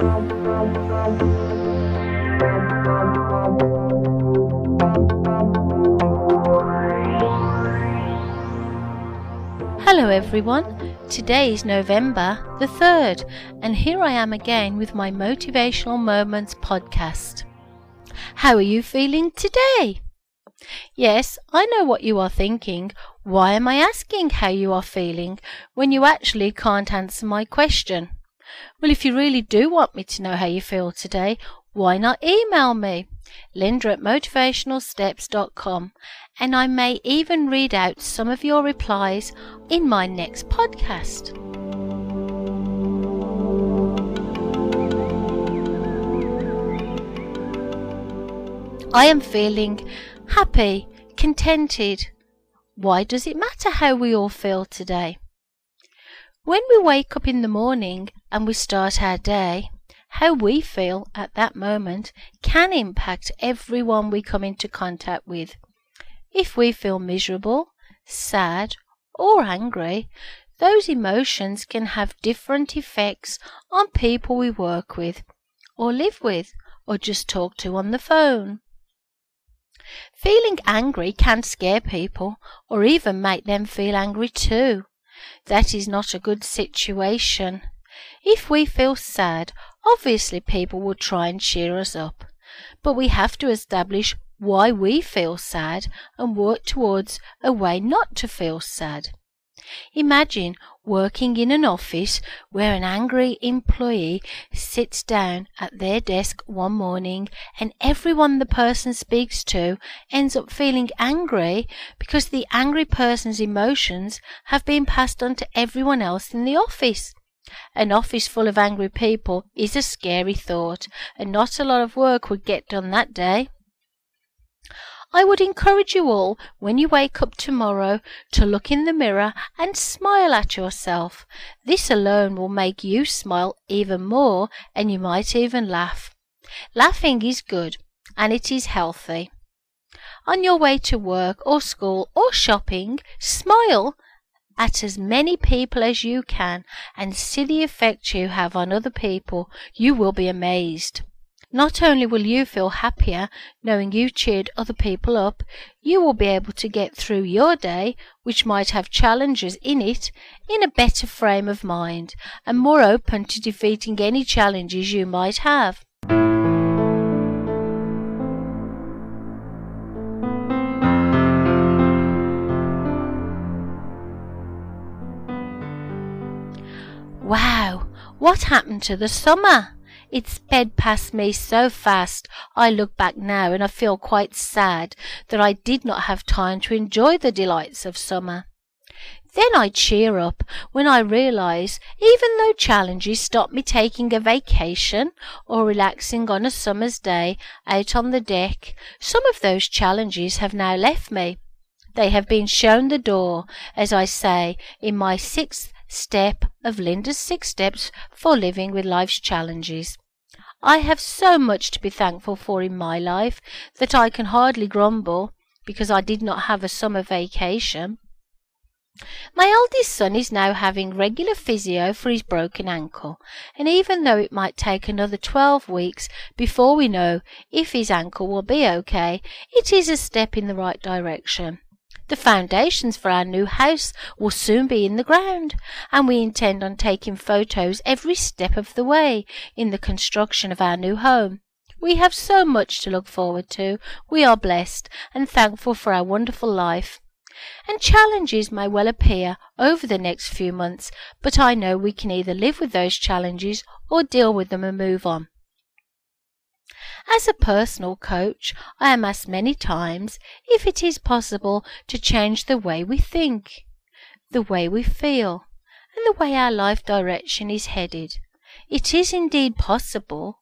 Hello everyone. Today is November the 3rd, and here I am again with my Motivational Moments podcast. How are you feeling today? Yes, I know what you are thinking. Why am I asking how you are feeling when you actually can't answer my question? Well, if you really do want me to know how you feel today, why not email me? Linda at motivationalsteps.com and I may even read out some of your replies in my next podcast. I am feeling happy, contented. Why does it matter how we all feel today? When we wake up in the morning and we start our day, how we feel at that moment can impact everyone we come into contact with. If we feel miserable, sad, or angry, those emotions can have different effects on people we work with, or live with, or just talk to on the phone. Feeling angry can scare people, or even make them feel angry too. That is not a good situation. If we feel sad, obviously people will try and cheer us up. But we have to establish why we feel sad and work towards a way not to feel sad. Imagine working in an office where an angry employee sits down at their desk one morning and everyone the person speaks to ends up feeling angry because the angry person's emotions have been passed on to everyone else in the office. An office full of angry people is a scary thought, and not a lot of work would get done that day. I would encourage you all, when you wake up tomorrow, to look in the mirror and smile at yourself. This alone will make you smile even more, and you might even laugh. Laughing is good, and it is healthy. On your way to work or school or shopping, smile at as many people as you can and see the effect you have on other people, you will be amazed. Not only will you feel happier knowing you cheered other people up, you will be able to get through your day, which might have challenges in it, in a better frame of mind and more open to defeating any challenges you might have. Wow, what happened to the summer? It sped past me so fast. I look back now and I feel quite sad that I did not have time to enjoy the delights of summer. Then I cheer up when I realize even though challenges stop me taking a vacation or relaxing on a summer's day out on the deck, some of those challenges have now left me. They have been shown the door, as I say in my sixth step of Linda's six steps for living with life's challenges. I have so much to be thankful for in my life that I can hardly grumble because I did not have a summer vacation. My eldest son is now having regular physio for his broken ankle, and even though it might take another 12 weeks before we know if his ankle will be okay, it is a step in the right direction. The foundations for our new house will soon be in the ground, and we intend on taking photos every step of the way in the construction of our new home. We have so much to look forward to. We are blessed and thankful for our wonderful life. And challenges may well appear over the next few months, but I know we can either live with those challenges or deal with them and move on. As a personal coach, I am asked many times if it is possible to change the way we think, the way we feel, and the way our life direction is headed. It is indeed possible,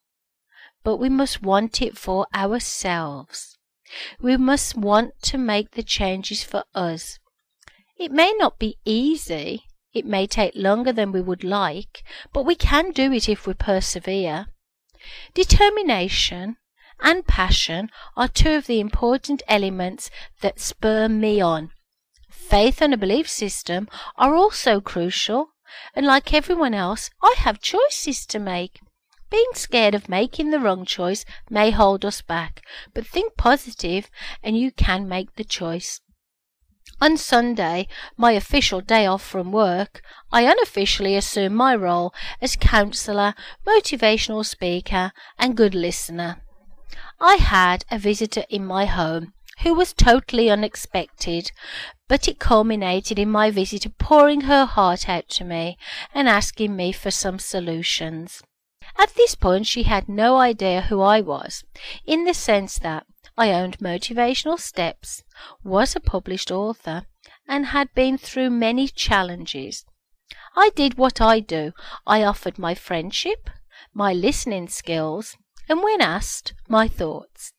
but we must want it for ourselves. We must want to make the changes for us. It may not be easy, it may take longer than we would like, but we can do it if we persevere. Determination and passion are two of the important elements that spur me on. Faith and a belief system are also crucial, and like everyone else, I have choices to make. Being scared of making the wrong choice may hold us back, but think positive and you can make the choice. On Sunday, my official day off from work, I unofficially assumed my role as counselor, motivational speaker, and good listener. I had a visitor in my home who was totally unexpected, but it culminated in my visitor pouring her heart out to me and asking me for some solutions. At this point, she had no idea who I was, in the sense that I owned Motivational Steps, was a published author, and had been through many challenges. I did what I do. I offered my friendship, my listening skills, and when asked, my thoughts.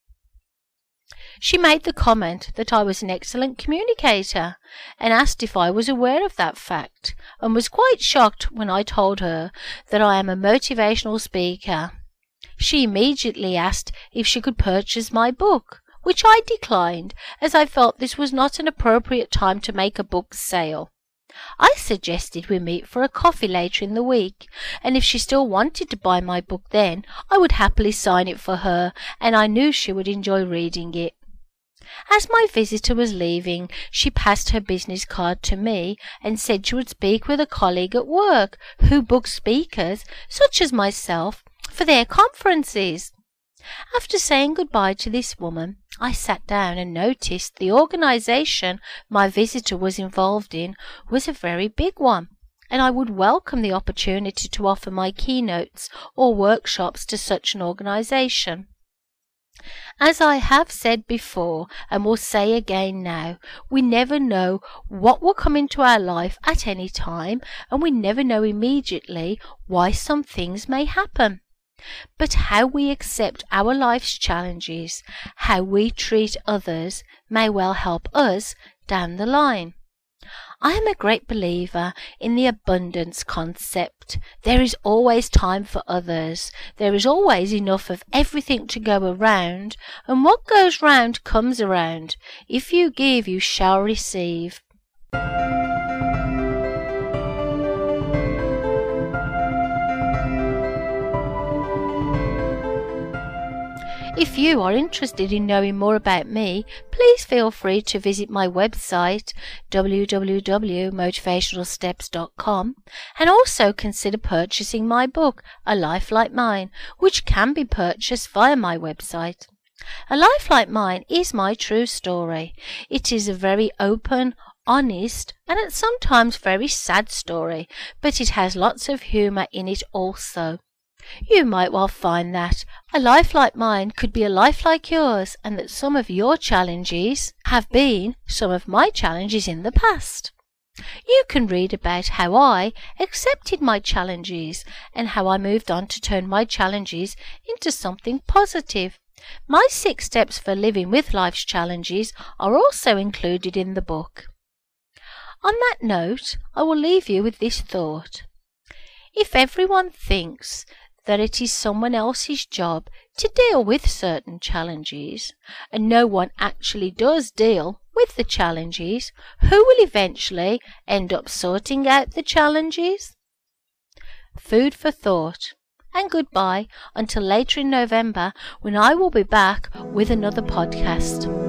She made the comment that I was an excellent communicator and asked if I was aware of that fact, and was quite shocked when I told her that I am a motivational speaker. She immediately asked if she could purchase my book, which I declined, as I felt this was not an appropriate time to make a book sale. I suggested we meet for a coffee later in the week, and if she still wanted to buy my book then, I would happily sign it for her, and I knew she would enjoy reading it. As my visitor was leaving, she passed her business card to me and said she would speak with a colleague at work who booked speakers, such as myself, for their conferences. After saying goodbye to this woman, I sat down and noticed the organization my visitor was involved in was a very big one, and I would welcome the opportunity to offer my keynotes or workshops to such an organization. As I have said before and will say again now, we never know what will come into our life at any time, and we never know immediately why some things may happen. But how we accept our life's challenges, how we treat others, may well help us down the line. I am a great believer in the abundance concept. There is always time for others. There is always enough of everything to go around, and what goes round comes around. If you give, you shall receive. If you are interested in knowing more about me, please feel free to visit my website www.motivationalsteps.com and also consider purchasing my book, A Life Like Mine, which can be purchased via my website. A Life Like Mine is my true story. It is a very open, honest, and at sometimes very sad story, but it has lots of humour in it also. You might well find that a life like mine could be a life like yours, and that some of your challenges have been some of my challenges in the past. You can read about how I accepted my challenges and how I moved on to turn my challenges into something positive. My six steps for living with life's challenges are also included in the book. On that note, I will leave you with this thought. If everyone thinks that it is someone else's job to deal with certain challenges, and no one actually does deal with the challenges, who will eventually end up sorting out the challenges? Food for thought. And goodbye until later in November when I will be back with another podcast.